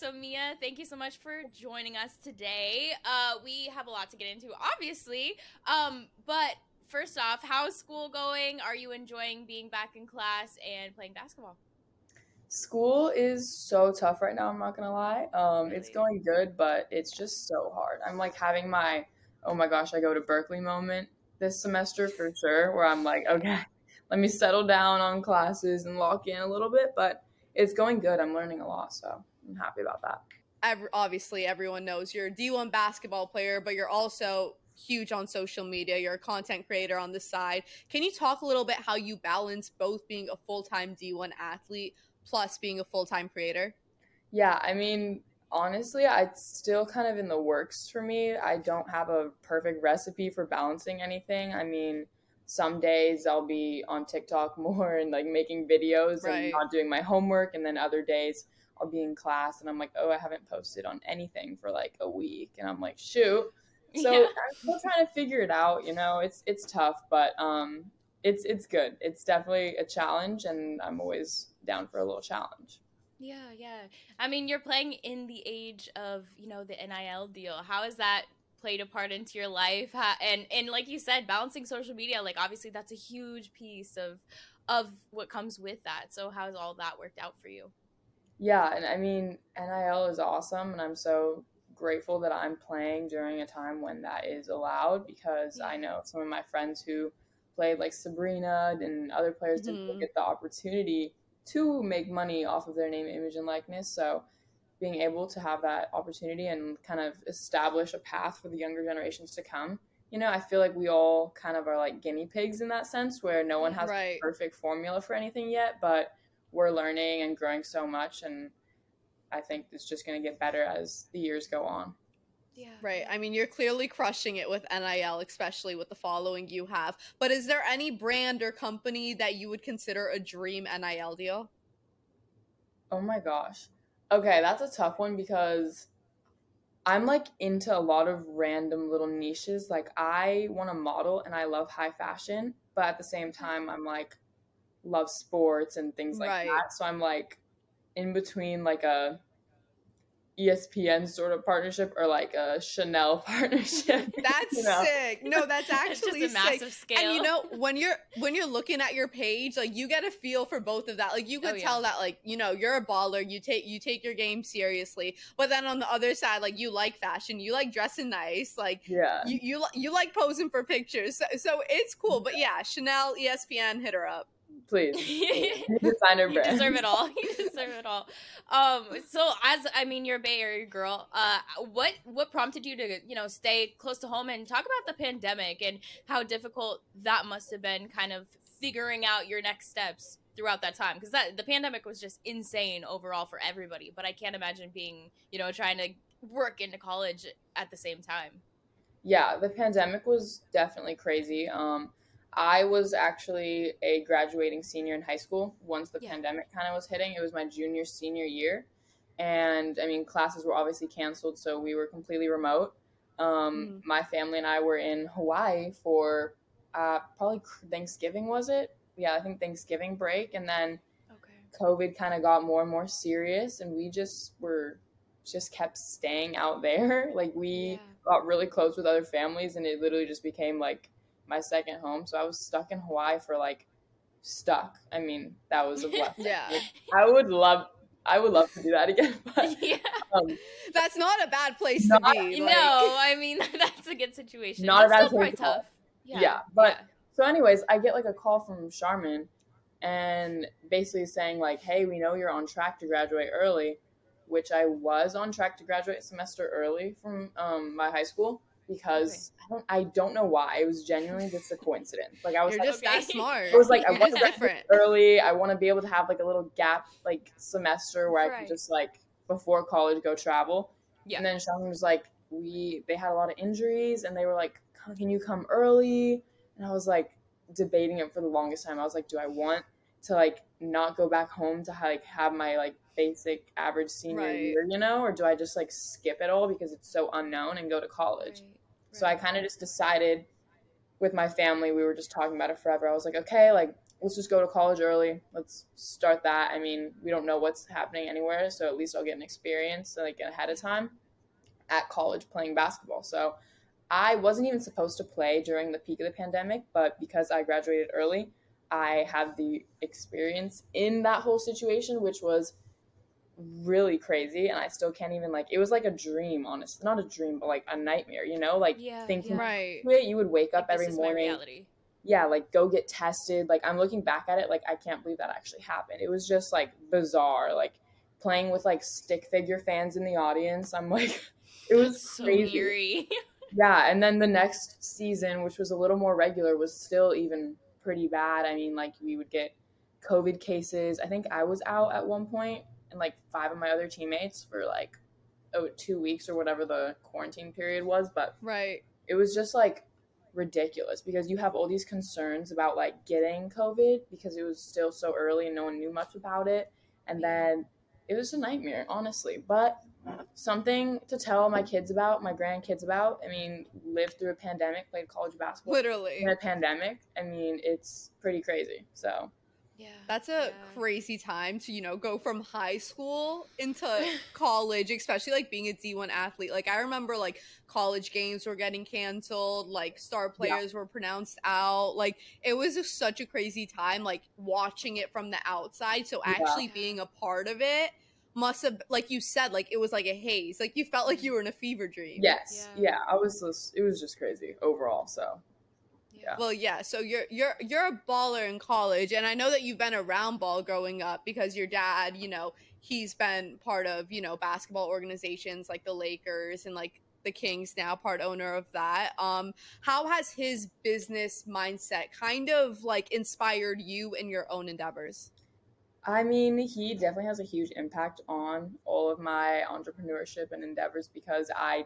So, Mia, thank you so much for joining us today. Uh, we have a lot to get into, obviously. Um, but first off, how's school going? Are you enjoying being back in class and playing basketball? School is so tough right now, I'm not gonna lie. Um, really? It's going good, but it's just so hard. I'm like having my, oh my gosh, I go to Berkeley moment this semester for sure, where I'm like, okay, let me settle down on classes and lock in a little bit, but it's going good. I'm learning a lot, so I'm happy about that. Every, obviously, everyone knows you're a D1 basketball player, but you're also huge on social media. You're a content creator on the side. Can you talk a little bit how you balance both being a full time D1 athlete plus being a full time creator? Yeah, I mean, honestly, it's still kind of in the works for me. I don't have a perfect recipe for balancing anything. I mean, some days I'll be on TikTok more and like making videos right. and not doing my homework, and then other days I'll be in class and I'm like, oh, I haven't posted on anything for like a week, and I'm like, shoot. So yeah. I'm still trying to figure it out. You know, it's it's tough, but um, it's it's good. It's definitely a challenge, and I'm always down for a little challenge. Yeah, yeah. I mean, you're playing in the age of you know the NIL deal. How has that played a part into your life? How, and and like you said, balancing social media, like obviously that's a huge piece of of what comes with that. So how has all that worked out for you? Yeah, and I mean, NIL is awesome, and I'm so grateful that I'm playing during a time when that is allowed because yeah. I know some of my friends who played like Sabrina and other players mm-hmm. didn't get the opportunity to make money off of their name, image, and likeness. So being able to have that opportunity and kind of establish a path for the younger generations to come. You know, I feel like we all kind of are like guinea pigs in that sense where no one has right. a perfect formula for anything yet, but we're learning and growing so much and I think it's just going to get better as the years go on. Yeah. Right. I mean, you're clearly crushing it with NIL, especially with the following you have. But is there any brand or company that you would consider a dream NIL deal? Oh my gosh. Okay, that's a tough one because I'm like into a lot of random little niches. Like I want to model and I love high fashion, but at the same time I'm like love sports and things like right. that. So I'm like in between like a ESPN sort of partnership or like a Chanel partnership. That's you know? sick. No, that's actually sick. massive scale. And you know, when you're when you're looking at your page, like you get a feel for both of that. Like you could oh, tell yeah. that like, you know, you're a baller, you take you take your game seriously. But then on the other side, like you like fashion, you like dressing nice, like yeah. you you, you like posing for pictures. So, so it's cool. But yeah, Chanel, ESPN, hit her up please. designer brand. You deserve it all. You deserve it all. Um, so as I mean, you're a Bay Area girl. Uh, what what prompted you to you know stay close to home and talk about the pandemic and how difficult that must have been, kind of figuring out your next steps throughout that time because that the pandemic was just insane overall for everybody. But I can't imagine being you know trying to work into college at the same time. Yeah, the pandemic was definitely crazy. Um, I was actually a graduating senior in high school once the yeah. pandemic kind of was hitting. It was my junior, senior year. And I mean, classes were obviously canceled, so we were completely remote. Um, mm-hmm. My family and I were in Hawaii for uh, probably Thanksgiving, was it? Yeah, I think Thanksgiving break. And then okay. COVID kind of got more and more serious, and we just were just kept staying out there. Like, we yeah. got really close with other families, and it literally just became like my second home. So I was stuck in Hawaii for like stuck. I mean, that was a blessing. yeah. I would love I would love to do that again. But, yeah. Um, that's not a bad place not, to be. Like, no, I mean that's a good situation. Not that's a bad still place. tough. Yeah. yeah. But yeah. so anyways, I get like a call from Charmin and basically saying like, "Hey, we know you're on track to graduate early." Which I was on track to graduate a semester early from um, my high school because okay. I, don't, I don't know why. It was genuinely just a coincidence. Like I was You're like, just that smart. It was like I want to early. I want to be able to have like a little gap like semester where right. I can just like before college go travel. Yeah. And then Sean was like, we they had a lot of injuries and they were like, can you come early? And I was like debating it for the longest time. I was like, do I want to like not go back home to like have my like basic average senior right. year, you know, or do I just like skip it all because it's so unknown and go to college? Right. So I kind of just decided with my family, we were just talking about it forever. I was like, okay, like let's just go to college early. Let's start that. I mean, we don't know what's happening anywhere, so at least I'll get an experience like ahead of time at college playing basketball. So I wasn't even supposed to play during the peak of the pandemic, but because I graduated early, I had the experience in that whole situation, which was really crazy and I still can't even like it was like a dream, honestly. Not a dream, but like a nightmare, you know? Like yeah, thinking yeah. right. you would wake up like, every morning. Yeah, like go get tested. Like I'm looking back at it, like I can't believe that actually happened. It was just like bizarre. Like playing with like stick figure fans in the audience. I'm like it was so crazy. Eerie. yeah, and then the next season, which was a little more regular, was still even pretty bad. I mean, like we would get COVID cases. I think I was out at one point and like five of my other teammates for like oh two weeks or whatever the quarantine period was but right. it was just like ridiculous because you have all these concerns about like getting covid because it was still so early and no one knew much about it and then it was a nightmare honestly but something to tell my kids about my grandkids about i mean lived through a pandemic played college basketball literally. in a pandemic i mean it's pretty crazy so yeah. That's a yeah. crazy time to, you know, go from high school into college, especially like being a D1 athlete. Like I remember like college games were getting canceled, like star players yeah. were pronounced out. Like it was just such a crazy time like watching it from the outside. So actually yeah. being a part of it must have like you said like it was like a haze. Like you felt like you were in a fever dream. Yes. Yeah, I was just, it was just crazy overall, so yeah. Well, yeah. So you're you're you're a baller in college, and I know that you've been around ball growing up because your dad, you know, he's been part of you know basketball organizations like the Lakers and like the Kings now, part owner of that. Um, how has his business mindset kind of like inspired you in your own endeavors? I mean, he definitely has a huge impact on all of my entrepreneurship and endeavors because I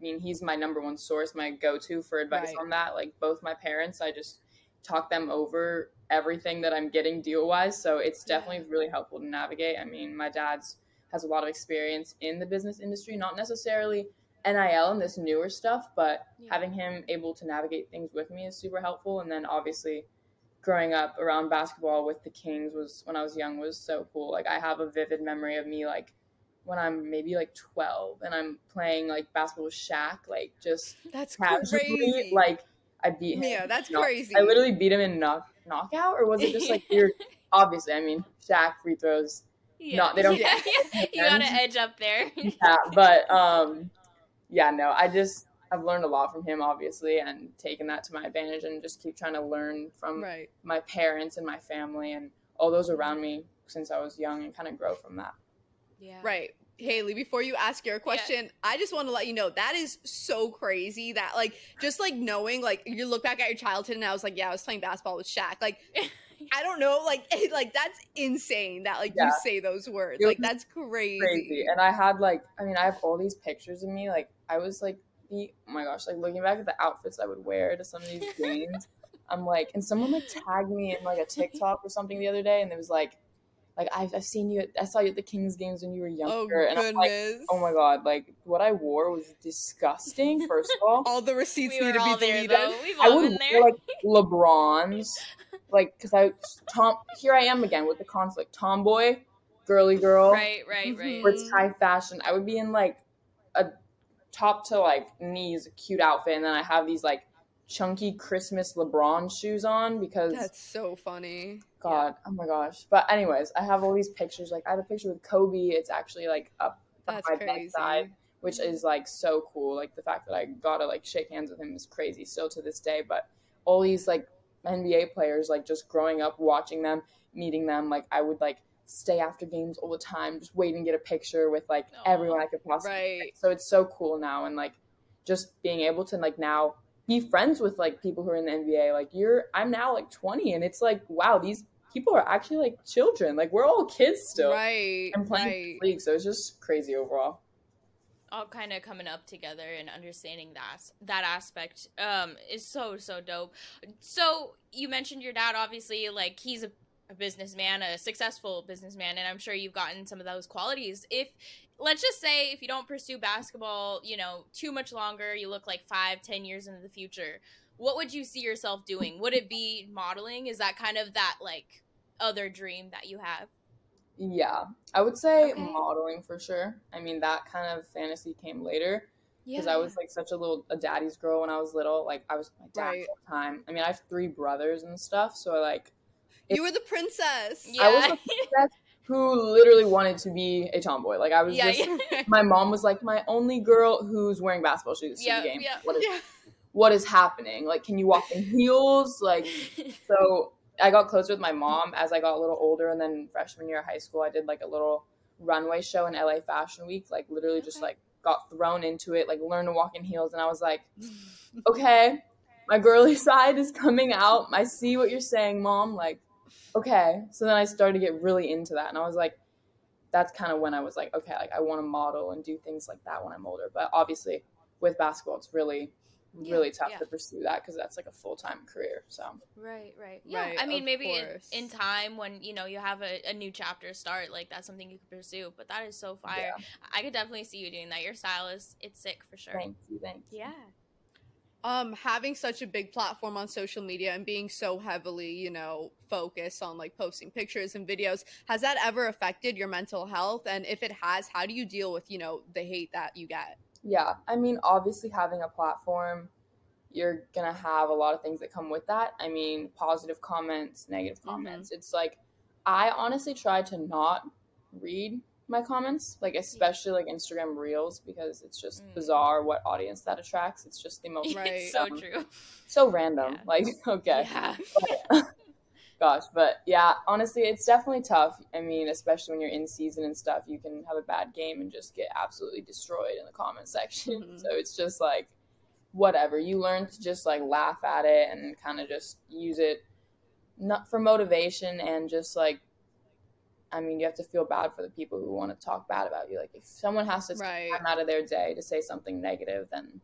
I mean, he's my number one source, my go to for advice right. on that. Like both my parents, I just talk them over everything that I'm getting deal wise. So it's definitely really helpful to navigate. I mean, my dad's has a lot of experience in the business industry, not necessarily NIL and this newer stuff, but yeah. having him able to navigate things with me is super helpful. And then obviously growing up around basketball with the Kings was when I was young was so cool. Like I have a vivid memory of me like when I'm maybe like 12 and I'm playing like basketball with Shaq, like just that's crazy. Like I beat him. Yeah, that's knock- crazy. I literally beat him in knock knockout, or was it just like weird? Obviously, I mean Shaq free throws. Yeah. Not they don't. Yeah, yeah. you got an edge up there. yeah, but um, yeah, no, I just I've learned a lot from him, obviously, and taken that to my advantage, and just keep trying to learn from right. my parents and my family and all those around me since I was young, and kind of grow from that. Yeah. Right. Hailey, before you ask your question, yeah. I just want to let you know that is so crazy that like just like knowing like you look back at your childhood and I was like, yeah, I was playing basketball with Shaq. Like I don't know, like like that's insane that like yeah. you say those words. Like that's crazy. Crazy. And I had like I mean, I have all these pictures of me. Like I was like the oh my gosh, like looking back at the outfits I would wear to some of these games. I'm like, and someone like tagged me in like a TikTok or something the other day, and it was like, like I've, I've seen you I saw you at the Kings games when you were younger oh, and I'm like oh my god like what I wore was disgusting first of all. All the receipts we need to be deleted. I would wear like LeBrons like because I Tom here I am again with the conflict. Tomboy girly girl right right right. or it's high fashion. I would be in like a top to like knees cute outfit and then I have these like chunky Christmas LeBron shoes on because that's so funny. God, yeah. oh my gosh. But anyways, I have all these pictures. Like I have a picture with Kobe. It's actually like up that's my crazy. bedside, which is like so cool. Like the fact that I got to like shake hands with him is crazy still to this day. But all these like NBA players, like just growing up watching them, meeting them, like I would like stay after games all the time, just wait and get a picture with like Aww. everyone I could possibly. Right. So it's so cool now, and like just being able to like now be friends with like people who are in the NBA. Like you're, I'm now like 20, and it's like, wow, these people are actually like children. Like we're all kids still, right? And playing right. league, so it's just crazy overall. All kind of coming up together and understanding that that aspect um, is so so dope. So you mentioned your dad, obviously, like he's a a businessman, a successful businessman, and I'm sure you've gotten some of those qualities. If let's just say if you don't pursue basketball, you know, too much longer, you look like five, ten years into the future. what would you see yourself doing? Would it be modeling? Is that kind of that like other dream that you have? Yeah, I would say okay. modeling for sure. I mean, that kind of fantasy came later because yeah. I was like such a little a daddy's girl when I was little. Like I was my dad right. all the time. I mean, I have three brothers and stuff, so like you were the princess. Yeah. I was the princess who literally wanted to be a tomboy. Like I was yeah, just yeah. my mom was like my only girl who's wearing basketball shoes to the game. Yeah. What is, what is happening? Like can you walk in heels? Like so I got closer with my mom as I got a little older, and then freshman year of high school, I did like a little runway show in LA Fashion Week. Like literally, okay. just like got thrown into it, like learned to walk in heels, and I was like, okay, my girly side is coming out. I see what you're saying, mom. Like, okay. So then I started to get really into that, and I was like, that's kind of when I was like, okay, like I want to model and do things like that when I'm older. But obviously, with basketball, it's really really tough yeah. to pursue that because that's like a full time career. So right, right, yeah. Right, I mean, maybe in, in, time when you know you have a, a, new chapter start, like that's something you could pursue. But that is so fire. Yeah. I could definitely see you doing that. Your style is it's sick for sure. Thank you, thank you. Yeah. Um, having such a big platform on social media and being so heavily, you know, focused on like posting pictures and videos, has that ever affected your mental health? And if it has, how do you deal with, you know, the hate that you get? Yeah, I mean, obviously, having a platform, you're gonna have a lot of things that come with that. I mean, positive comments, negative mm-hmm. comments. Mm-hmm. It's like, I honestly try to not read my comments, like especially like Instagram Reels, because it's just mm. bizarre what audience that attracts. It's just the most right. so true, so random. Yeah. Like, okay, yeah. but, gosh, but yeah, honestly, it's definitely tough. I mean, especially when you're in season and stuff, you can have a bad game and just get absolutely destroyed in the comment section. Mm-hmm. So it's just like, whatever. You learn to just like laugh at it and kind of just use it not for motivation and just like I mean, you have to feel bad for the people who want to talk bad about you. Like, if someone has to right. time out of their day to say something negative, then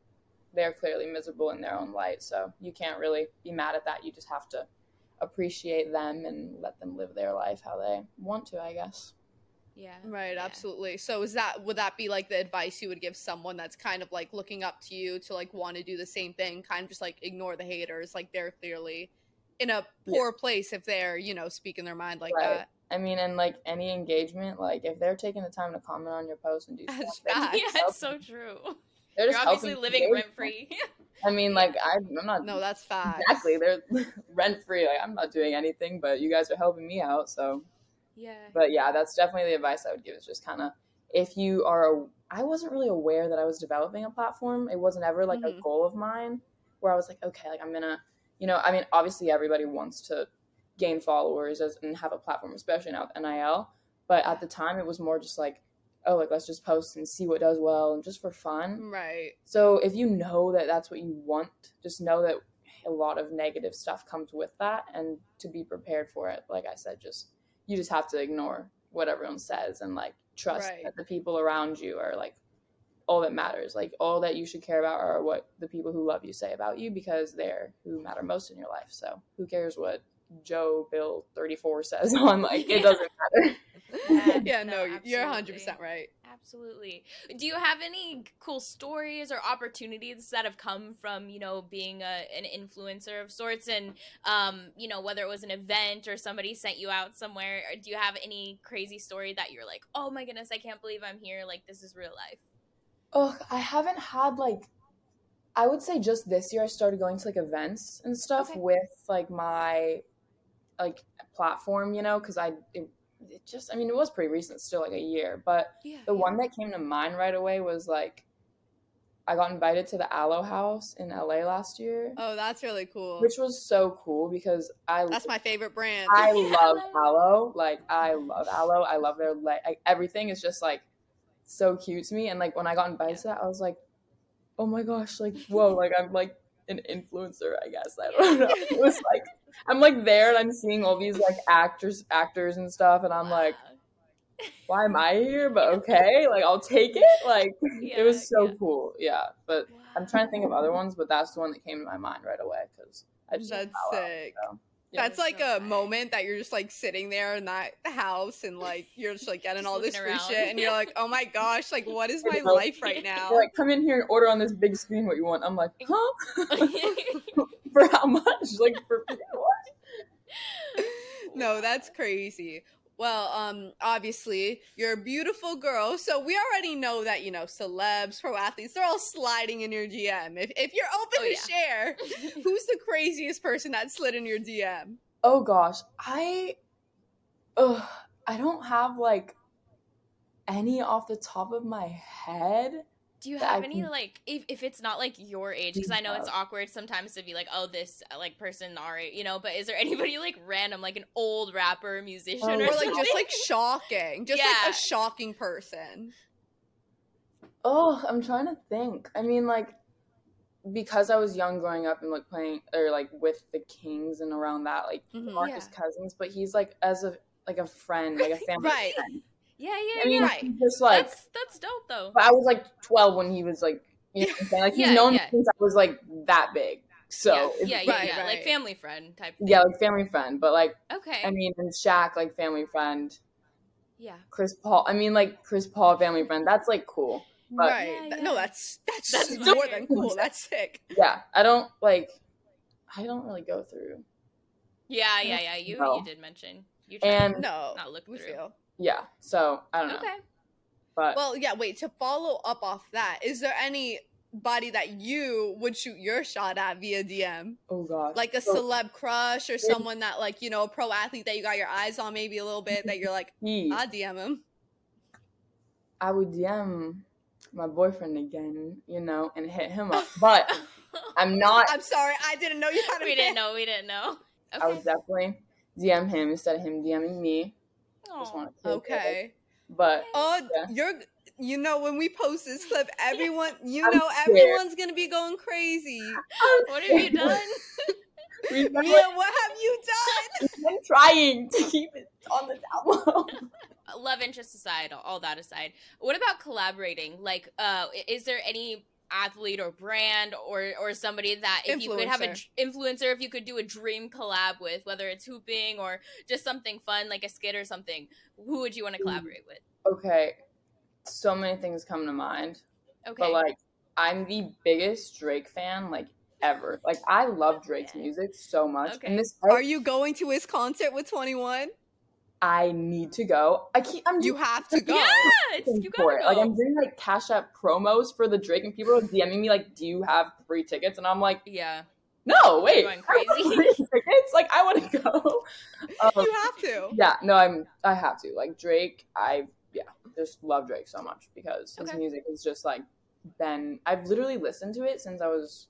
they're clearly miserable in their own light. So you can't really be mad at that. You just have to appreciate them and let them live their life how they want to, I guess. Yeah. Right, yeah. absolutely. So is that would that be like the advice you would give someone that's kind of like looking up to you to like want to do the same thing, kind of just like ignore the haters, like they're clearly in a poor yeah. place if they're, you know, speaking their mind like right. that. I mean, and like any engagement, like if they're taking the time to comment on your post and do stuff, yeah, it's so true. They're just You're obviously living rent free. I mean, like I, I'm not. No, that's fine. Exactly, they're rent free. Like I'm not doing anything, but you guys are helping me out. So yeah. But yeah, that's definitely the advice I would give. Is just kind of if you are. A, I wasn't really aware that I was developing a platform. It wasn't ever like mm-hmm. a goal of mine where I was like, okay, like I'm gonna, you know, I mean, obviously everybody wants to gain followers as, and have a platform, especially now with NIL. But at the time, it was more just like oh, like let's just post and see what does well and just for fun. Right. So if you know that that's what you want, just know that a lot of negative stuff comes with that and to be prepared for it. Like I said, just you just have to ignore what everyone says and like trust right. that the people around you are like all that matters. Like all that you should care about are what the people who love you say about you because they're who matter most in your life. So who cares what Joe Bill 34 says on like it doesn't matter. Yeah, yeah no, no you're 100% right. Absolutely. Do you have any cool stories or opportunities that have come from, you know, being a, an influencer of sorts and um, you know, whether it was an event or somebody sent you out somewhere, do you have any crazy story that you're like, "Oh my goodness, I can't believe I'm here. Like this is real life." Oh, I haven't had like I would say just this year I started going to like events and stuff okay. with like my like platform, you know, because I it, it, just I mean it was pretty recent, still like a year, but yeah, the yeah. one that came to mind right away was like I got invited to the Alo House in LA last year. Oh, that's really cool. Which was so cool because I That's my favorite brand. I love Alo. Like I love Alo. I love their like everything is just like so cute to me and like when I got invited to that I was like, "Oh my gosh, like whoa, like I'm like an influencer, I guess. I don't know. It was like I'm like there and I'm seeing all these like actors actors and stuff and I'm like uh, why am I here? But okay, like I'll take it. Like yeah, it was so yeah. cool. Yeah. But wow. I'm trying to think of other ones, but that's the one that came to my mind right away because I just That's sick. so. That's like a moment that you're just like sitting there in that house and like you're just like getting just all this free shit and you're like, oh my gosh, like what is my life right now? You're like, come in here and order on this big screen what you want. I'm like, huh? for how much? Like for what? No, that's crazy. Well, um, obviously you're a beautiful girl, so we already know that you know celebs, pro athletes, they're all sliding in your DM. If if you're open oh, to yeah. share, who's the craziest person that slid in your DM? Oh gosh, I, ugh, I don't have like any off the top of my head. Do you have any like if, if it's not like your age? Because I know it's awkward sometimes to be like, oh, this like person our you know. But is there anybody like random, like an old rapper, musician, oh, or, or like just like shocking, just yeah. like a shocking person? Oh, I'm trying to think. I mean, like because I was young growing up and like playing or like with the Kings and around that, like mm-hmm, Marcus yeah. Cousins. But he's like as a like a friend, like a family right. friend. Yeah, yeah, I mean, yeah. Right. Just like that's that's dope though. But I was like 12 when he was like, you know, like he's yeah, known yeah. since I was like that big. So yeah, yeah, right, yeah, right. like family friend type. Thing. Yeah, like family friend, but like okay. I mean, and Shaq like family friend. Yeah. Chris Paul. I mean, like Chris Paul family friend. That's like cool. But, right. No, that's that's, that's more than cool. That's sick. Yeah, I don't like. I don't really go through. Yeah, yeah, yeah. You no. you did mention you and no, not look through. Feel yeah so i don't know. Okay. But well yeah wait to follow up off that is there anybody that you would shoot your shot at via dm oh god like a so, celeb crush or someone that like you know a pro athlete that you got your eyes on maybe a little bit that you're like i dm him. I would dm my boyfriend again you know and hit him up. But i'm not i'm sorry i didn't know you had we didn't know we didn't know. Okay. i would definitely dm him instead of him dming me just want to okay. But oh, yeah. you're you know when we post this clip, everyone you I'm know scared. everyone's gonna be going crazy. what have you done? Mia, what have you done? I'm trying to keep it on the down low. Love interest aside, all that aside, what about collaborating? Like, uh, is there any athlete or brand or or somebody that if influencer. you could have an influencer. if you could do a dream collab with whether it's hooping or just something fun like a skit or something who would you want to collaborate with? Okay so many things come to mind okay. but like i'm the biggest drake fan like ever. Like i love drake's music so much okay. and this are you going to his concert with 21 I need to go. I keep. I'm. You have to go. Yeah, you gotta go. Like I'm doing like Cash App promos for the Drake, and people are DMing me like, "Do you have free tickets?" And I'm like, "Yeah." No, wait. Going crazy. tickets? Like I want to go. Um, you have to. Yeah. No, I'm. I have to. Like Drake, I yeah, just love Drake so much because his music is just like been. I've literally listened to it since I was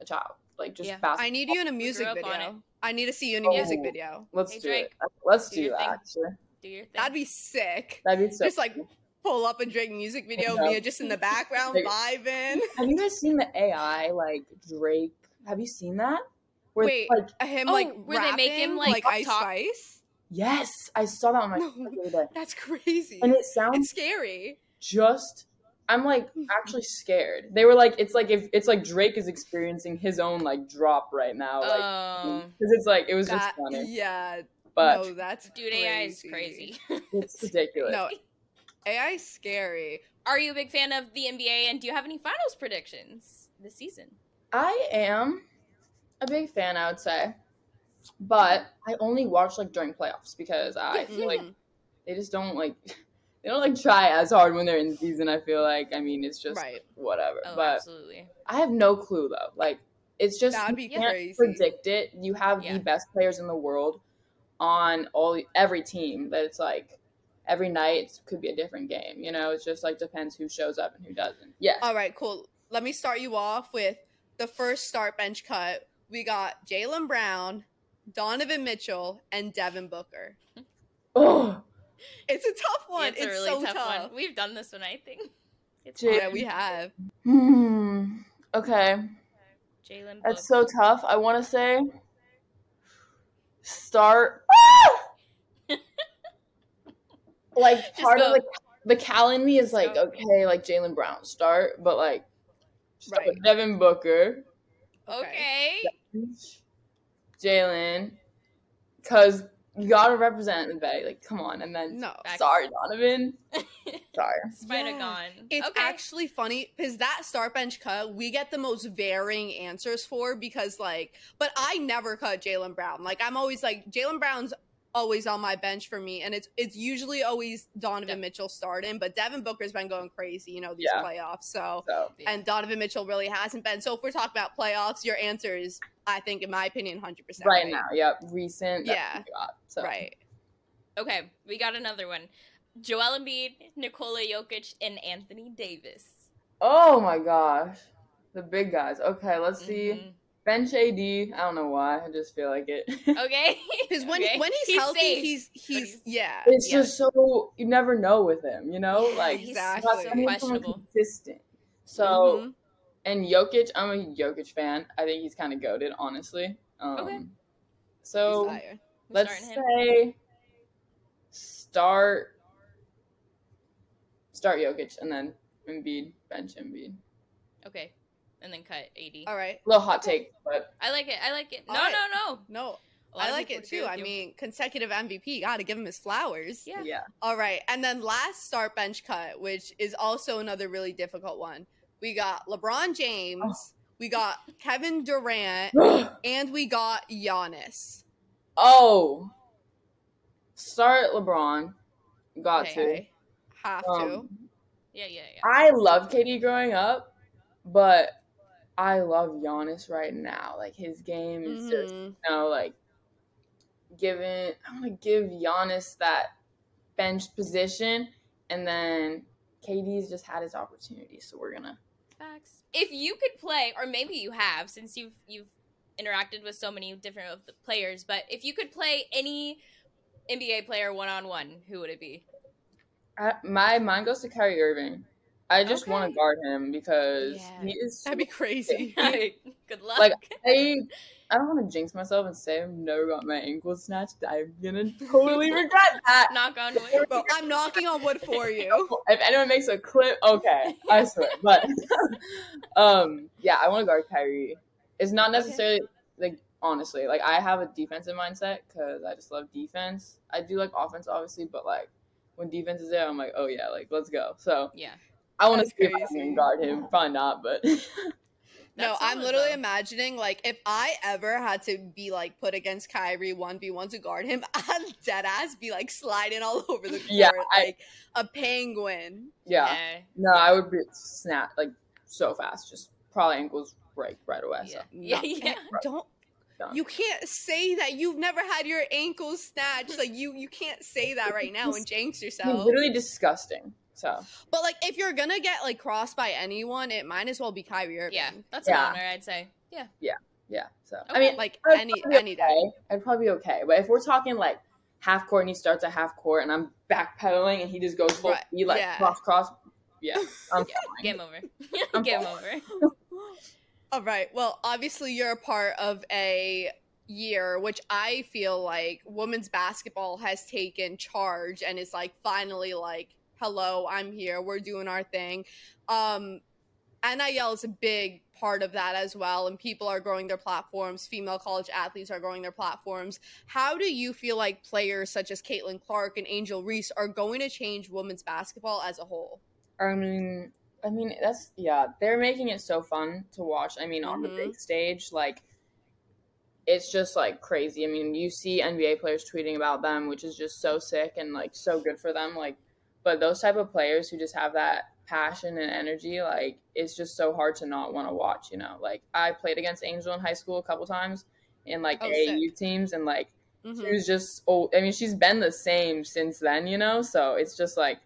a child. Like just yeah. I need you in a music video. I need to see you in a oh, music video. Let's hey, do Drake, it. Let's do, do that. Actually. Do your thing. That'd be sick. That'd be so just like pull up a Drake music video, yeah. Mia just in the background vibing. Have you guys seen the AI like Drake? Have you seen that? Where Wait, like him oh, like where rapping, they make him like, like Ice talk? Spice? Yes, I saw that on my. No, that's crazy. And it sounds it's scary. Just I'm like actually scared. They were like, it's like if it's like Drake is experiencing his own like drop right now, like because oh. it's like it was that, just funny. Yeah, but no, that's dude, crazy. AI is crazy. it's ridiculous. No, AI is scary. Are you a big fan of the NBA? And do you have any finals predictions this season? I am a big fan, I would say, but I only watch like during playoffs because I feel like hmm. they just don't like they don't like try as hard when they're in season. I feel like I mean it's just right. whatever. Oh, but absolutely. I have no clue though. Like it's just That'd you can't crazy. predict it. You have yeah. the best players in the world on all every team. That it's like every night could be a different game. You know, it just like depends who shows up and who doesn't. Yeah. All right, cool. Let me start you off with the first start bench cut. We got Jaylen Brown, Donovan Mitchell, and Devin Booker. Oh, it's a tough one. It's, it's really so tough, tough, one. We've done this one, I think. It's yeah, we have. Hmm. Okay. Jaylen. That's so tough. I want to say start. like Just part go. of the the Cal in me is like go. okay, like Jaylen Brown start, but like right. Devin Booker. Okay. Jaylen, because you gotta represent the Bay. Like, come on. And then, no, sorry, Donovan. sorry, Spider yeah. gone. It's okay. actually funny because that start bench cut we get the most varying answers for because like, but I never cut Jaylen Brown. Like, I'm always like Jaylen Brown's always on my bench for me, and it's it's usually always Donovan yep. Mitchell starting. But Devin Booker's been going crazy, you know, these yeah. playoffs. So, so yeah. and Donovan Mitchell really hasn't been. So if we're talking about playoffs, your answer is, I think, in my opinion, hundred percent right, right now. Yep, recent. Yeah, got, so. right. Okay, we got another one. Joel Embiid, Nikola Jokic, and Anthony Davis. Oh my gosh, the big guys. Okay, let's see. Mm-hmm. Bench AD. I don't know why. I just feel like it. Okay. Because when okay. when he's, he's healthy, safe. he's he's yeah. It's yeah. just so you never know with him. You know, yeah, like exactly. so questionable. Consistent. So, mm-hmm. and Jokic, I'm a Jokic fan. I think he's kind of goaded, honestly. Um, okay. So let's say start start Jokic and then Embiid bench Embiid. Okay and then cut AD. All right. A little hot take, but I like it. I like it. No, right. no, no, no. I like it too. I mean, consecutive MVP. Got to give him his flowers. Yeah. Yeah. All right, and then last start bench cut, which is also another really difficult one. We got LeBron James. Oh. We got Kevin Durant, and we got Giannis. Oh, start LeBron. Got okay. to. Have um, to. Yeah, yeah, yeah. I loved KD growing up, but I love Giannis right now. Like his game is mm-hmm. just you know like giving. I want to give Giannis that bench position, and then KD's just had his opportunity, so we're gonna. Facts. If you could play, or maybe you have, since you've you've interacted with so many different of the players, but if you could play any NBA player one on one, who would it be? Uh, my mind goes to Kyrie Irving. I just okay. want to guard him because yeah. he is. That'd be crazy. Good luck. Like I, I don't want to jinx myself and say I've never got my ankle snatched. I'm gonna totally regret that. Knock on wood. I'm knocking on wood for you. if anyone makes a clip, okay, I swear. But, um, yeah, I want to guard Kyrie. It's not necessarily okay. like honestly, like I have a defensive mindset because I just love defense. I do like offense, obviously, but like when defense is there, I'm like, oh yeah, like let's go. So yeah. I want to see if I can guard him. Probably not, but. no, I'm literally though. imagining like if I ever had to be like put against Kyrie one v one to guard him, I'd dead ass be like sliding all over the court yeah, I, like a penguin. Yeah. yeah. No, I would be snap like so fast, just probably ankles break right away. Yeah, so. yeah, yeah. Don't Done. You can't say that you've never had your ankles snatched. Like you, you can't say that right now and jinx yourself. literally disgusting. So, but like, if you're gonna get like crossed by anyone, it might as well be Kyrie Irving. Yeah, that's yeah. an honor, I'd say. Yeah. Yeah. Yeah. So, okay. I mean, like any any okay. day, I'd probably be okay. But if we're talking like half court and he starts at half court and I'm backpedaling and he just goes full right. speed, like yeah. cross cross, yeah, I'm yeah. game over. game over. All right. Well, obviously you're a part of a year which I feel like women's basketball has taken charge and is like finally like hello, I'm here, we're doing our thing. Um, NIL is a big part of that as well, and people are growing their platforms. Female college athletes are growing their platforms. How do you feel like players such as Caitlin Clark and Angel Reese are going to change women's basketball as a whole? I mean, I mean that's yeah, they're making it so fun to watch. I mean, mm-hmm. on the big mm-hmm. stage, like it's just like crazy. I mean, you see NBA players tweeting about them, which is just so sick and like so good for them. Like but those type of players who just have that passion and energy, like it's just so hard to not want to watch. You know, like I played against Angel in high school a couple times in like oh, AAU teams, and like mm-hmm. she was just oh, I mean, she's been the same since then. You know, so it's just like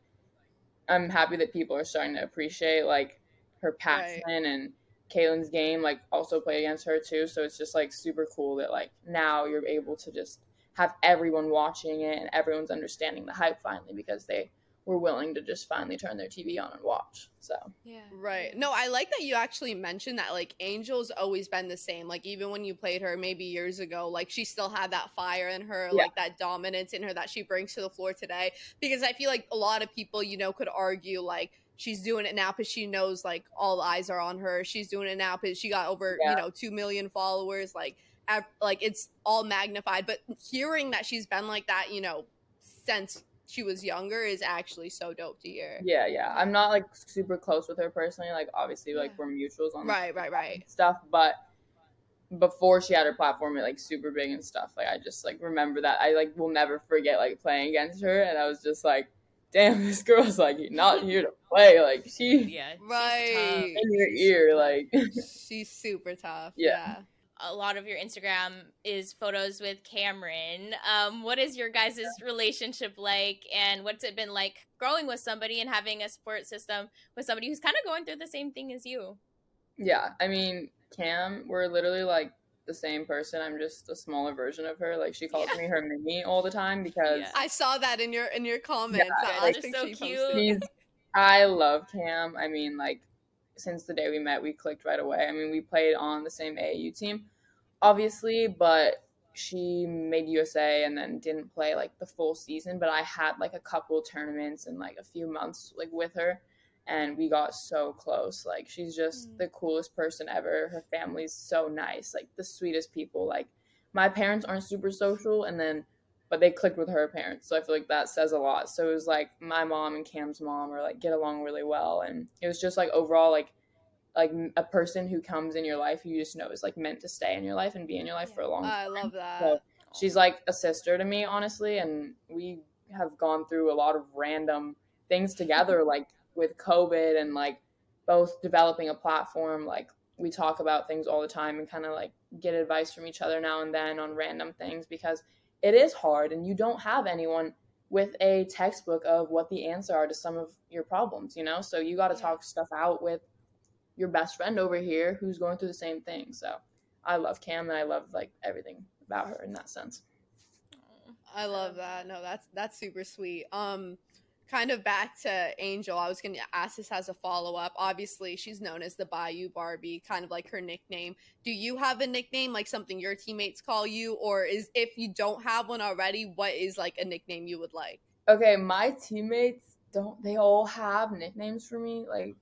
I'm happy that people are starting to appreciate like her passion right. and Caitlin's game. Like also play against her too, so it's just like super cool that like now you're able to just have everyone watching it and everyone's understanding the hype finally because they were willing to just finally turn their TV on and watch. So yeah, right. No, I like that you actually mentioned that. Like Angel's always been the same. Like even when you played her maybe years ago, like she still had that fire in her, yeah. like that dominance in her that she brings to the floor today. Because I feel like a lot of people, you know, could argue like she's doing it now because she knows like all eyes are on her. She's doing it now because she got over yeah. you know two million followers. Like like it's all magnified. But hearing that she's been like that, you know, since she was younger is actually so dope to hear. Yeah, yeah. I'm not like super close with her personally. Like obviously, like we're mutuals on right, right, right stuff, but before she had her platform like super big and stuff like i just like remember that i like will never forget like playing against her and i was just like damn this girl's like not here to play like she yeah right in your ear like she's super tough yeah. yeah a lot of your Instagram is photos with Cameron. Um, what is your guys' relationship like, and what's it been like growing with somebody and having a support system with somebody who's kind of going through the same thing as you? Yeah, I mean, Cam, we're literally like the same person. I'm just a smaller version of her. Like she calls yeah. me her Mimi all the time because yeah. I saw that in your in your comments. Yeah, like, so cute. I love Cam. I mean, like since the day we met, we clicked right away. I mean, we played on the same AAU team, obviously, but she made USA and then didn't play like the full season. But I had like a couple tournaments and like a few months like with her and we got so close. Like she's just mm. the coolest person ever. Her family's so nice, like the sweetest people. Like my parents aren't super social, and then but they clicked with her parents, so I feel like that says a lot. So it was like my mom and Cam's mom are like get along really well, and it was just like overall like like a person who comes in your life who you just know is like meant to stay in your life and be in your life yeah. for a long oh, time. I love that. So she's like a sister to me, honestly, and we have gone through a lot of random things together, like with COVID and like both developing a platform, like we talk about things all the time and kind of like get advice from each other now and then on random things because it is hard and you don't have anyone with a textbook of what the answer are to some of your problems, you know? So you got to talk stuff out with your best friend over here who's going through the same thing. So I love Cam and I love like everything about her in that sense. I love that. No, that's that's super sweet. Um kind of back to Angel, I was going to ask this as a follow up. Obviously, she's known as the Bayou Barbie, kind of like her nickname. Do you have a nickname, like something your teammates call you, or is if you don't have one already, what is like a nickname you would like? Okay, my teammates don't. They all have nicknames for me. Like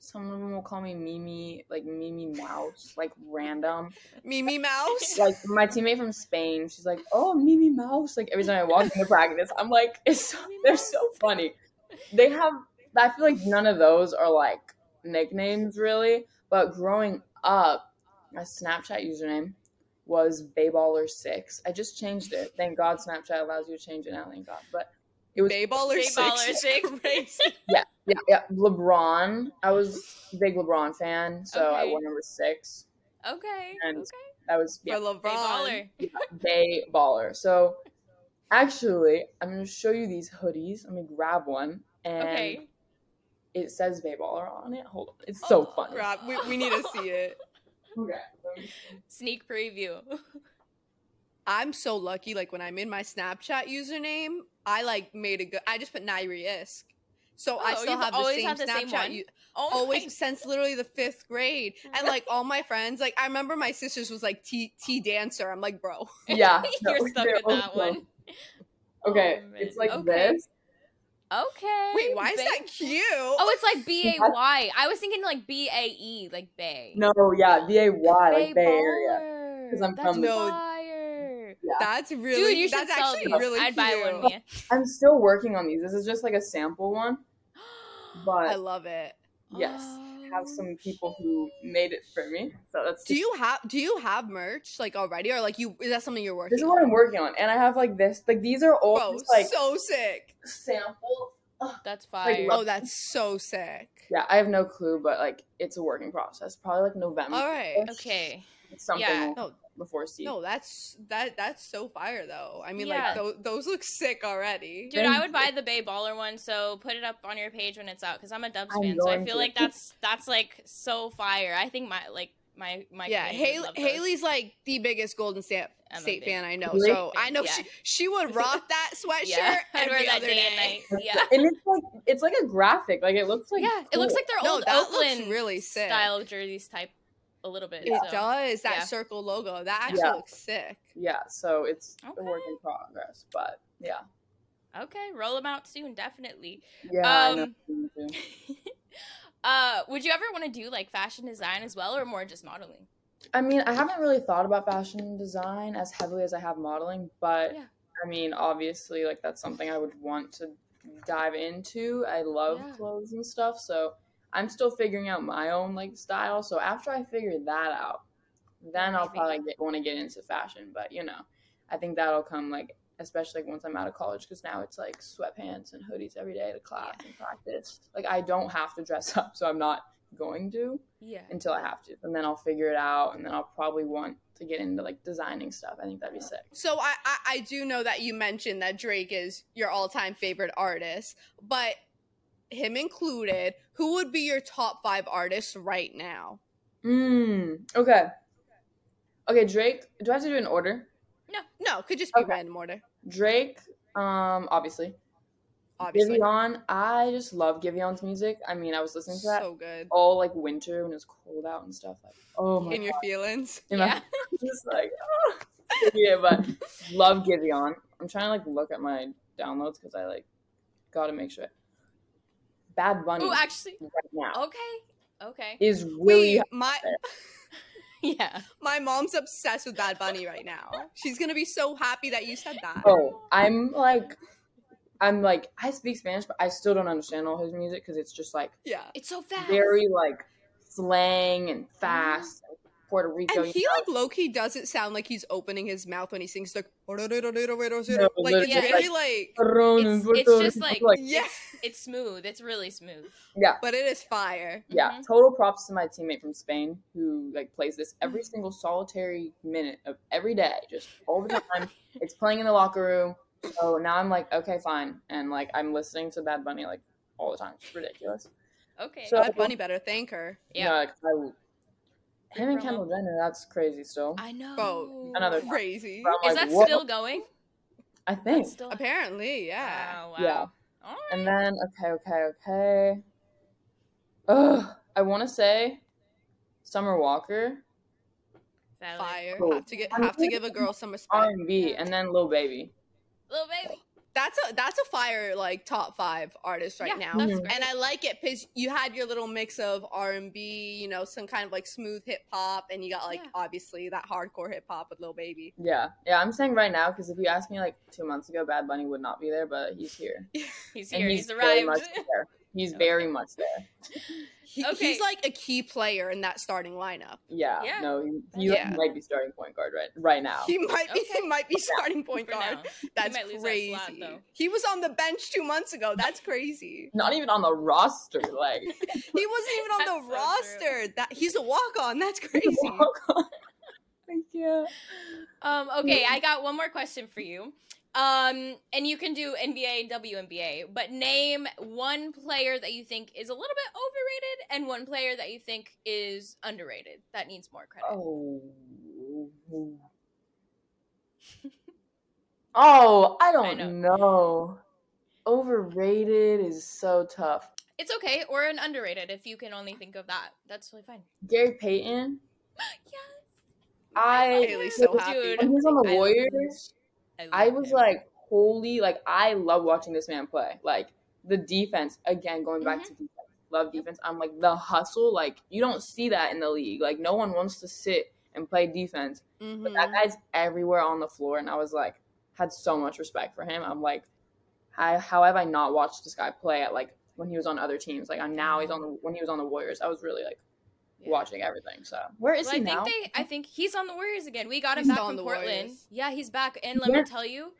some of them will call me Mimi, like Mimi Mouse, like random. Mimi Mouse? Like my teammate from Spain, she's like, oh, Mimi Mouse. Like every time I walk into practice, I'm like, it's so, they're so funny. They have, I feel like none of those are like nicknames really, but growing up, my Snapchat username was Bayballer6. I just changed it. Thank God Snapchat allows you to change it now, thank God. But it was Bayballer6. Bayballer six. six. Crazy. yeah, yeah, yeah. LeBron. I was a big LeBron fan, so okay. I wore number six. Okay. And okay. that was yeah. For LeBron. Bayballer. Yeah, Bay baller. So actually, I'm gonna show you these hoodies. I'm gonna grab one and okay. it says Bay baller on it. Hold on. It's so oh, fun. Grab we, we need to see it. okay. Sneak preview. I'm so lucky. Like when I made my Snapchat username, I like made a good. I just put Nyrie Isk. So oh, I still have the same the Snapchat. Same you, oh always since literally the fifth grade, and like all my friends, like I remember my sisters was like T T dancer. I'm like, bro, yeah, you're stuck with that one. Okay, oh, it's like okay. this. Okay. Wait, why is that cute? Oh, it's like B A Y. I was thinking like B A E, like Bay. No, yeah, B A Y, like Bay Area. Because I'm from no, yeah. That's really Dude, you that's actually these. really I'd cute. buy one. Yeah. I'm still working on these. This is just like a sample one. But I love it. Yes. Oh, have some people who made it for me. So that's Do you have do you have merch like already or like you is that something you're working This is what I'm working on. And I have like this like these are all Bro, just, like so sick. Samples. That's fine. Like, oh, that's so sick. Yeah, I have no clue, but like it's a working process. Probably like November. All right. Okay. Something. Yeah. No, before Steve. No, that's that that's so fire though. I mean, yeah. like those, those look sick already. Dude, I would buy the Bay Baller one. So put it up on your page when it's out because I'm a Dubs fan. So I feel like that's that's like so fire. I think my like my my yeah Hailey, Hailey's like the biggest Golden State State fan I know. So I know yeah. she she would rock that sweatshirt yeah. every other day. day. Yeah, and it's like it's like a graphic. Like it looks like yeah, cool. it looks like their no, old Oakland really sick. style jerseys type a little bit. It so. does that yeah. circle logo. That actually yeah. looks sick. Yeah, so it's okay. a work in progress, but yeah. Okay, roll them out soon, definitely. Yeah. Um, uh, would you ever want to do like fashion design as well, or more just modeling? I mean, I haven't really thought about fashion design as heavily as I have modeling, but yeah. I mean, obviously, like that's something I would want to dive into. I love yeah. clothes and stuff, so I'm still figuring out my own like style. So after I figure that out, then I'll probably want to get into fashion. But you know, I think that'll come like especially like once I'm out of college because now it's like sweatpants and hoodies every day to class yeah. and practice. Like I don't have to dress up, so I'm not going to yeah until I have to, and then I'll figure it out, and then I'll probably want to get into like designing stuff. I think that'd be sick. So I I, I do know that you mentioned that Drake is your all time favorite artist, but him included, who would be your top five artists right now? Hmm. Okay. Okay, Drake. Do I have to do an order? No, no, could just be okay. random order. Drake, um, obviously. Obviously. Giveon, I just love Giveon's music. I mean, I was listening to that so good all like winter when it's cold out and stuff. Like, oh my in your feelings, in yeah. just like, oh. yeah, but love Giveon. I'm trying to like look at my downloads because I like got to make sure. Bad Bunny. Oh, actually, right now. Okay, okay, is really Wait, my. yeah. My mom's obsessed with Bad Bunny right now. She's gonna be so happy that you said that. Oh, I'm like, I'm like, I speak Spanish, but I still don't understand all his music because it's just like, yeah, it's so fast, very like slang and fast. Mm-hmm. Puerto Rico. And he know? like low key doesn't sound like he's opening his mouth when he sings like no, like it's yeah, very like it's, it's just like yeah, it's, it's, smooth. It's really smooth. Yeah, but it is fire. Yeah, mm-hmm. total props to my teammate from Spain who like plays this every single solitary minute of every day, just all the time. it's playing in the locker room. So now I'm like, okay, fine, and like I'm listening to Bad Bunny like all the time. It's ridiculous. Okay, so Bad Bunny better thank her. Yeah, like, I him and Kendall Jenner, that's crazy still. I know. Bro, another crazy. Is that Whoa. still going? I think. Still... Apparently, yeah. Wow, wow. Yeah. And then okay, okay, okay. Ugh, I want to say Summer Walker. Fire. Cool. Have to get have to give a girl some respect. R and B, and then Lil Baby. Lil Baby that's a that's a fire like top five artist right yeah, now, and I like it because you had your little mix of R and B, you know, some kind of like smooth hip hop, and you got like yeah. obviously that hardcore hip hop with Lil Baby. Yeah, yeah, I'm saying right now because if you asked me like two months ago, Bad Bunny would not be there, but he's here. he's here. he's, he's arrived. He's very much there. He, okay. He's like a key player in that starting lineup. Yeah. yeah. No, he, he yeah. might be starting point guard right right now. He might be. Okay. He might be starting point guard. That's crazy. That slot, he was on the bench two months ago. That's crazy. Not even on the roster. Like he wasn't even on the so roster. True. That he's a walk on. That's crazy. Walk on. yeah. Um. Okay, I got one more question for you. Um, and you can do NBA, and WNBA, but name one player that you think is a little bit overrated and one player that you think is underrated that needs more credit. Oh. oh, I don't I know. know. Overrated is so tough. It's okay, or an underrated if you can only think of that. That's totally fine. Gary Payton. yes. I so happy. Dude, when he was on the Warriors. I, I was him. like, holy, like I love watching this man play. Like the defense, again, going back mm-hmm. to defense, love defense. I'm like the hustle, like you don't see that in the league. Like no one wants to sit and play defense, mm-hmm. but that mm-hmm. guy's everywhere on the floor, and I was like, had so much respect for him. I'm like, how, how have I not watched this guy play at like when he was on other teams? Like I'm now he's on the when he was on the Warriors. I was really like yeah. watching everything. So where is well, he I now? Think they, I think he's on the Warriors again. We got him he's back from Portland. Warriors. Yeah, he's back. And let yeah. me tell you,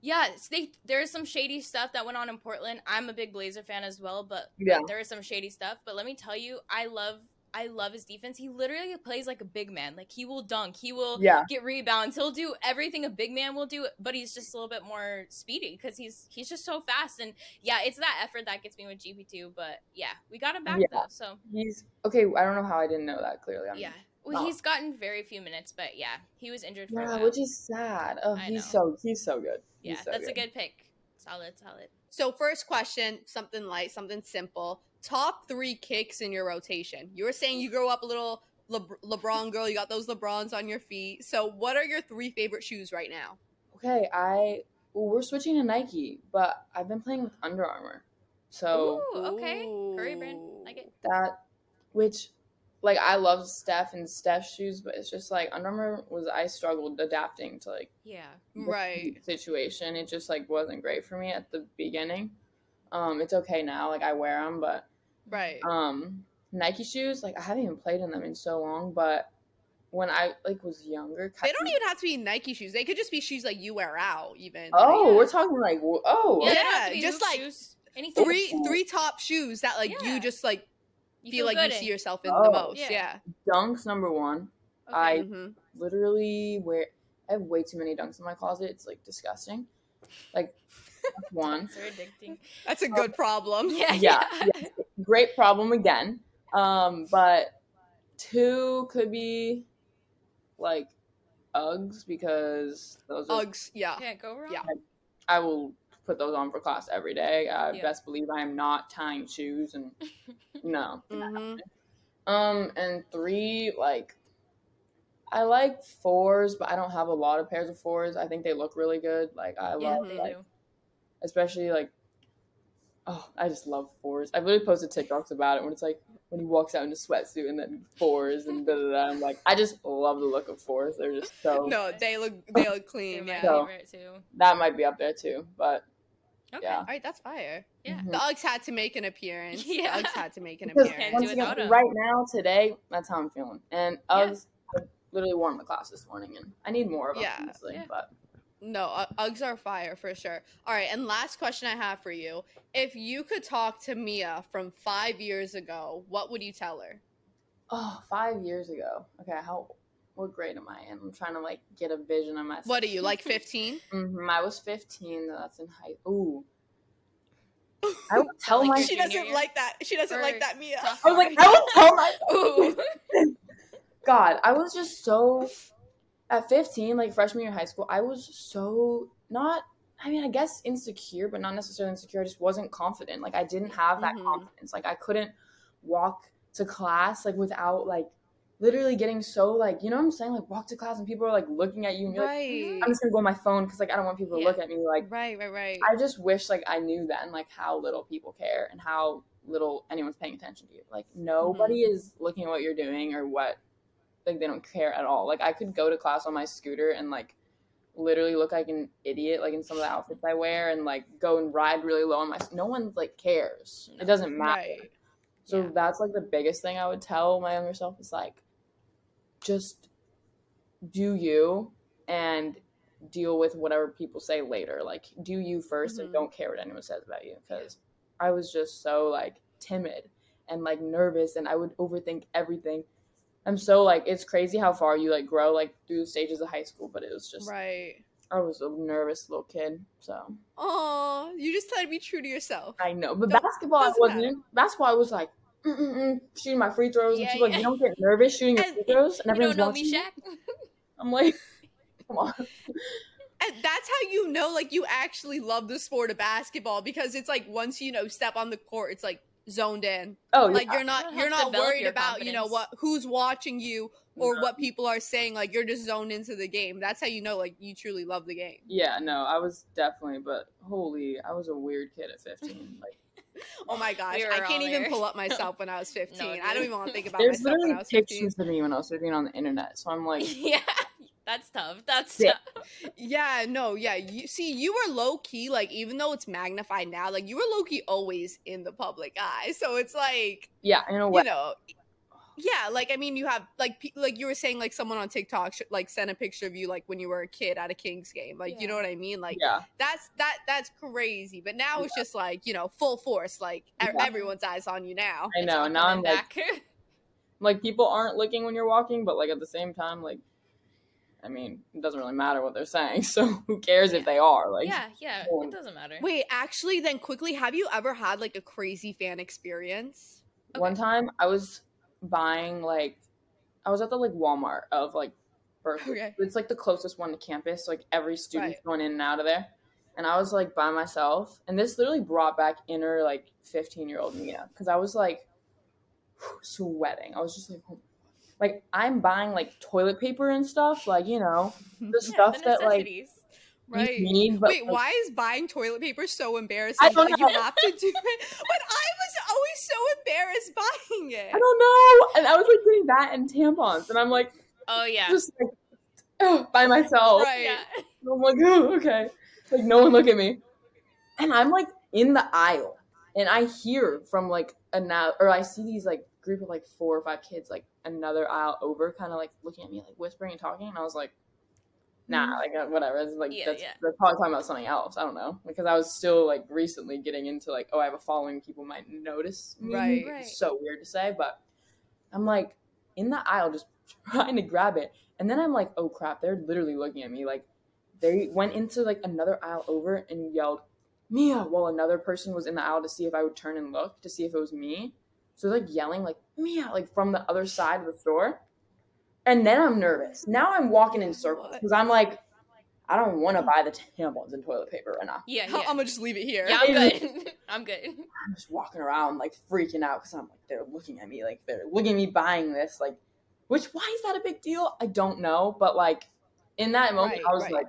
yeah, they there's some shady stuff that went on in Portland. I'm a big Blazer fan as well, but yeah. there is some shady stuff. But let me tell you, I love I love his defense. He literally plays like a big man. Like he will dunk, he will yeah. get rebounds, he'll do everything a big man will do. But he's just a little bit more speedy because he's he's just so fast. And yeah, it's that effort that gets me with GP two. But yeah, we got him back yeah. though. So he's okay. I don't know how I didn't know that clearly. I'm, yeah. Well, oh. he's gotten very few minutes, but yeah, he was injured for yeah, which is sad. Oh, I he's know. so he's so good. He's yeah, so that's good. a good pick. Solid, solid. So first question, something light, something simple top three kicks in your rotation. You were saying you grow up a little Le- LeBron girl. You got those LeBrons on your feet. So, what are your three favorite shoes right now? Okay, I well, we're switching to Nike, but I've been playing with Under Armour. So, Ooh, okay, Curry brand, like it. That, which like I love Steph and Steph's shoes, but it's just like Under Armour was I struggled adapting to like yeah right situation. It just like wasn't great for me at the beginning. Um, it's okay now, like I wear them, but right. Um, Nike shoes, like I haven't even played in them in so long, but when I like was younger, they don't even have to be Nike shoes. They could just be shoes like you wear out. Even oh, yeah. we're talking like oh yeah, yeah just like shoes. Anything. three three top shoes that like yeah. you just like you feel, feel like you in. see yourself in oh, the most. Yeah. yeah. Dunks number one. Okay. I mm-hmm. literally wear. I have way too many dunks in my closet. It's like disgusting. Like one. so addicting. That's a good um, problem. Yeah, yeah, yeah. Great problem again. Um, but two could be like Uggs because those are, Uggs. Yeah, can't go wrong. Yeah, I, I will put those on for class every day. I yeah. best believe I am not tying shoes and no. Mm-hmm. Um, and three, like, I like fours, but I don't have a lot of pairs of fours. I think they look really good. Like, I yeah, love, like, especially like, oh, I just love fours. I've literally posted TikToks about it when it's like when he walks out in a sweatsuit and then fours and da da da. I'm like, I just love the look of fours. They're just so. No, they look they look clean. yeah, so. That might be up there too, but Okay. Yeah. All right, that's fire. Yeah. Mm-hmm. The Uggs had to make an appearance. Yeah. The Uggs had to make an because appearance. Again, right now, today, that's how I'm feeling. And Uggs, yeah. I literally wore my class this morning, and I need more of them, yeah. honestly. Yeah. But no, uh, Uggs are fire for sure. All right, and last question I have for you: If you could talk to Mia from five years ago, what would you tell her? Oh, five years ago. Okay, how what grade am I in? I'm trying to like get a vision of myself. What are you like 15? mm-hmm, I was 15. That's in high. Ooh. I would tell like my. She doesn't year? like that. She doesn't or like that Mia. I was like, I would tell my. Ooh. God, I was just so. At 15, like freshman year of high school, I was so not. I mean, I guess insecure, but not necessarily insecure. I just wasn't confident. Like I didn't have that mm-hmm. confidence. Like I couldn't walk to class like without like literally getting so like you know what I'm saying like walk to class and people are like looking at you and you're right. like I'm just gonna go on my phone because like I don't want people to look at me like right right right I just wish like I knew then like how little people care and how little anyone's paying attention to you like nobody mm-hmm. is looking at what you're doing or what like they don't care at all like I could go to class on my scooter and like literally look like an idiot like in some of the outfits I wear and like go and ride really low on my no one like cares it doesn't matter right. So yeah. that's like the biggest thing I would tell my younger self is like just do you and deal with whatever people say later. Like, do you 1st mm-hmm. and don't care what anyone says about you. Because I was just so like timid and like nervous and I would overthink everything. I'm so like it's crazy how far you like grow like through the stages of high school, but it was just right. I was a nervous little kid, so. Oh, you just had to be true to yourself. I know, but basketball I wasn't. Matter. Basketball I was like, Mm-mm-mm, shooting my free throws, yeah, and she's yeah. like, "You don't get nervous shooting your free throws." And everyone's you don't know me, Shaq. I'm like, "Come on." And that's how you know, like, you actually love the sport of basketball because it's like once you know step on the court, it's like zoned in. Oh, like you're not you're not worried about confidence. you know what who's watching you or what people are saying. Like you're just zoned into the game. That's how you know like you truly love the game. Yeah, no, I was definitely, but holy, I was a weird kid at 15. Like oh my gosh, we I can't even there. pull up myself when I was 15. no, I don't even want to think about There's myself when I was 15. pictures of me when I was 15 on the internet, so I'm like, yeah. That's tough. That's yeah. tough. Yeah, no, yeah. You see, you were low key, like even though it's magnified now, like you were low key always in the public eye. So it's like, yeah, in a way, you know, yeah, like I mean, you have like like you were saying, like someone on TikTok sh- like sent a picture of you like when you were a kid at a Kings game, like yeah. you know what I mean? Like yeah. that's that that's crazy. But now yeah. it's just like you know full force, like yeah. everyone's eyes on you now. I know. Now I'm back. like, like people aren't looking when you're walking, but like at the same time, like I mean, it doesn't really matter what they're saying. So who cares if they are? Like, yeah, yeah, it doesn't matter. Wait, actually, then quickly, have you ever had like a crazy fan experience? Okay. One time, I was buying like I was at the like Walmart of like Berkeley. Okay. It's like the closest one to campus. So, like every student's right. going in and out of there. And I was like by myself. And this literally brought back inner like 15 year old Mia. Cause I was like sweating. I was just like, oh. Like I'm buying like toilet paper and stuff. Like, you know, the yeah, stuff the that like right. Need, but, Wait, like, why is buying toilet paper so embarrassing? I don't like, know. You have to do it. But I was always so embarrassed buying it? I don't know. And I was like doing that and tampons, and I'm like, oh yeah, just like oh, by myself. Right. Yeah. I'm like, oh, okay. Like no one look at me, and I'm like in the aisle, and I hear from like a now, or I see these like group of like four or five kids like another aisle over, kind of like looking at me, like whispering and talking, and I was like nah, mm-hmm. like uh, whatever. It's like yeah, that's, yeah. they're probably talking about something else. I don't know because I was still like recently getting into like oh I have a following, people might notice me. Right, right. so weird to say, but I'm like in the aisle just trying to grab it, and then I'm like oh crap, they're literally looking at me like they went into like another aisle over and yelled Mia while another person was in the aisle to see if I would turn and look to see if it was me. So it's like yelling like Mia like from the other side of the store. And then I'm nervous. Now I'm walking in circles because I'm like, I don't want to buy the tampons and toilet paper right now. Yeah, yeah. I'm gonna just leave it here. Yeah, I'm good. I'm good. I'm just walking around like freaking out because I'm like, they're looking at me like they're looking at me buying this. Like, which why is that a big deal? I don't know, but like in that moment, right, I was right. like,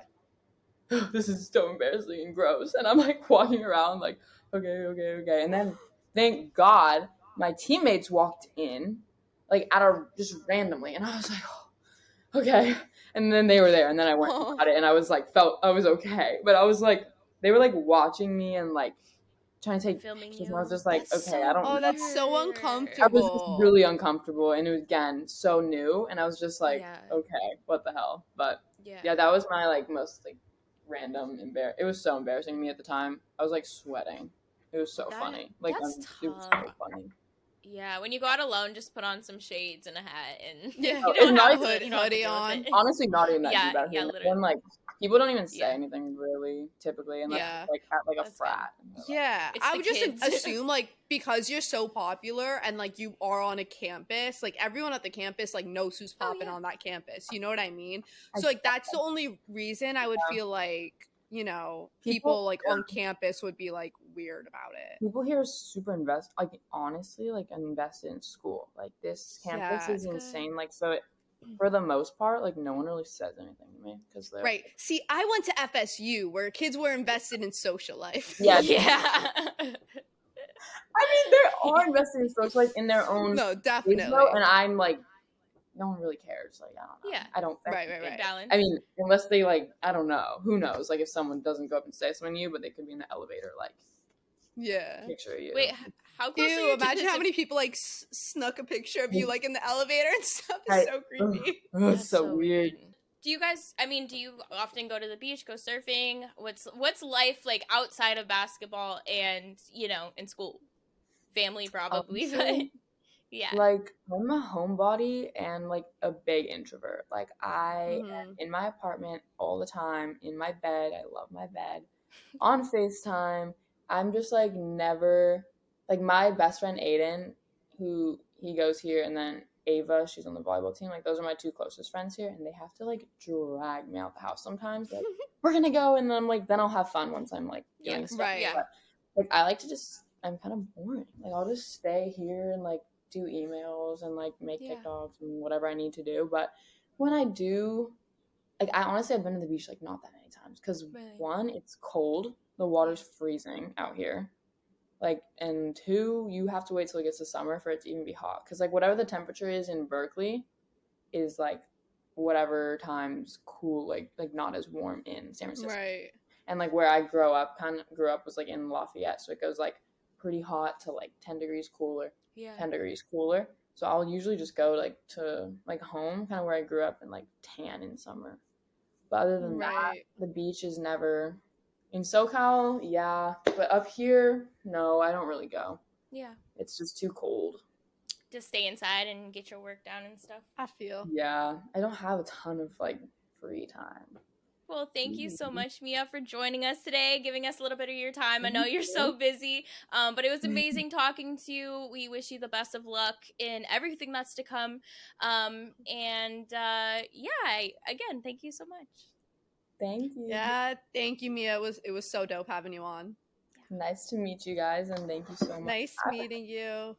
oh, this is so embarrassing and gross. And I'm like walking around like, okay, okay, okay. And then thank God my teammates walked in like out of just randomly, and I was like, oh, okay. And then they were there, and then I went oh. at it, and I was like, felt I was okay, but I was like, they were like watching me and like trying to take Filming pictures, and I was just like, that's okay, so, I don't. Oh, that's so uncomfortable. I was just really uncomfortable, and it was again so new, and I was just like, yeah. okay, what the hell? But yeah. yeah, that was my like most like random embar. It was so embarrassing to me at the time. I was like sweating. It was so that, funny. Like um, it was so funny. Yeah, when you go out alone, just put on some shades and a hat and yeah, you don't have hood, hoodie on. Honestly, not even that yeah, deep. Yeah, literally. When, like people don't even say yeah. anything really typically, unless yeah. like at like a That's frat. Yeah, I would kids. just assume like because you're so popular and like you are on a campus, like everyone at the campus like knows who's popping oh, yeah. on that campus. You know what I mean? So like that's the only reason I would feel like you know people, people like on campus would be like weird about it. People here are super invest like honestly like invested in school. Like this campus yeah, is insane. Good. Like so it, for the most part, like no one really says anything to me because they're right. See, I went to FSU where kids were invested in social life. Yeah, yeah. I mean, they are invested in social life in their own. No, definitely. and I'm like, no one really cares. Like, I don't know. Yeah. I don't. Right, right, right. Balance. I mean, unless they like, I don't know. Who knows? Like, if someone doesn't go up and say something to you, but they could be in the elevator, like, yeah. Picture of you. Wait, how close Ew, imagine how many people like s- snuck a picture of you like in the elevator and stuff. It's so creepy. That's, so, so weird. Do you guys I mean, do you often go to the beach, go surfing? What's what's life like outside of basketball and, you know, in school? Family probably, but yeah. Like I'm a homebody and like a big introvert. Like I mm-hmm. am in my apartment all the time, in my bed. I love my bed. On FaceTime I'm just like never like my best friend Aiden, who he goes here, and then Ava, she's on the volleyball team. Like those are my two closest friends here, and they have to like drag me out the house sometimes. Like we're gonna go, and then I'm like, then I'll have fun once I'm like doing yeah, stuff. Right. Yeah. But, like I like to just, I'm kind of boring. Like I'll just stay here and like do emails and like make yeah. TikToks and whatever I need to do. But when I do, like I honestly I've been to the beach like not that many times because really? one, it's cold the water's freezing out here. Like, and two, you have to wait till it gets to summer for it to even be hot. Because, like, whatever the temperature is in Berkeley is like whatever times cool, like, like not as warm in San Francisco. Right. And like where I grew up, kind of grew up was like in Lafayette, so it goes like pretty hot to like ten degrees cooler. Yeah. Ten degrees cooler. So I'll usually just go like to like home, kind of where I grew up, and like tan in summer. But other than right. that, the beach is never in SoCal, yeah, but up here, no, I don't really go. Yeah. It's just too cold. Just stay inside and get your work done and stuff. I feel. Yeah, I don't have a ton of like free time. Well, thank you so mm-hmm. much, Mia, for joining us today, giving us a little bit of your time. I know you're so busy, um, but it was amazing talking to you. We wish you the best of luck in everything that's to come. Um, and uh, yeah, I, again, thank you so much. Thank you. Yeah, thank you, Mia. It was it was so dope having you on. Nice to meet you guys, and thank you so much. Nice meeting you.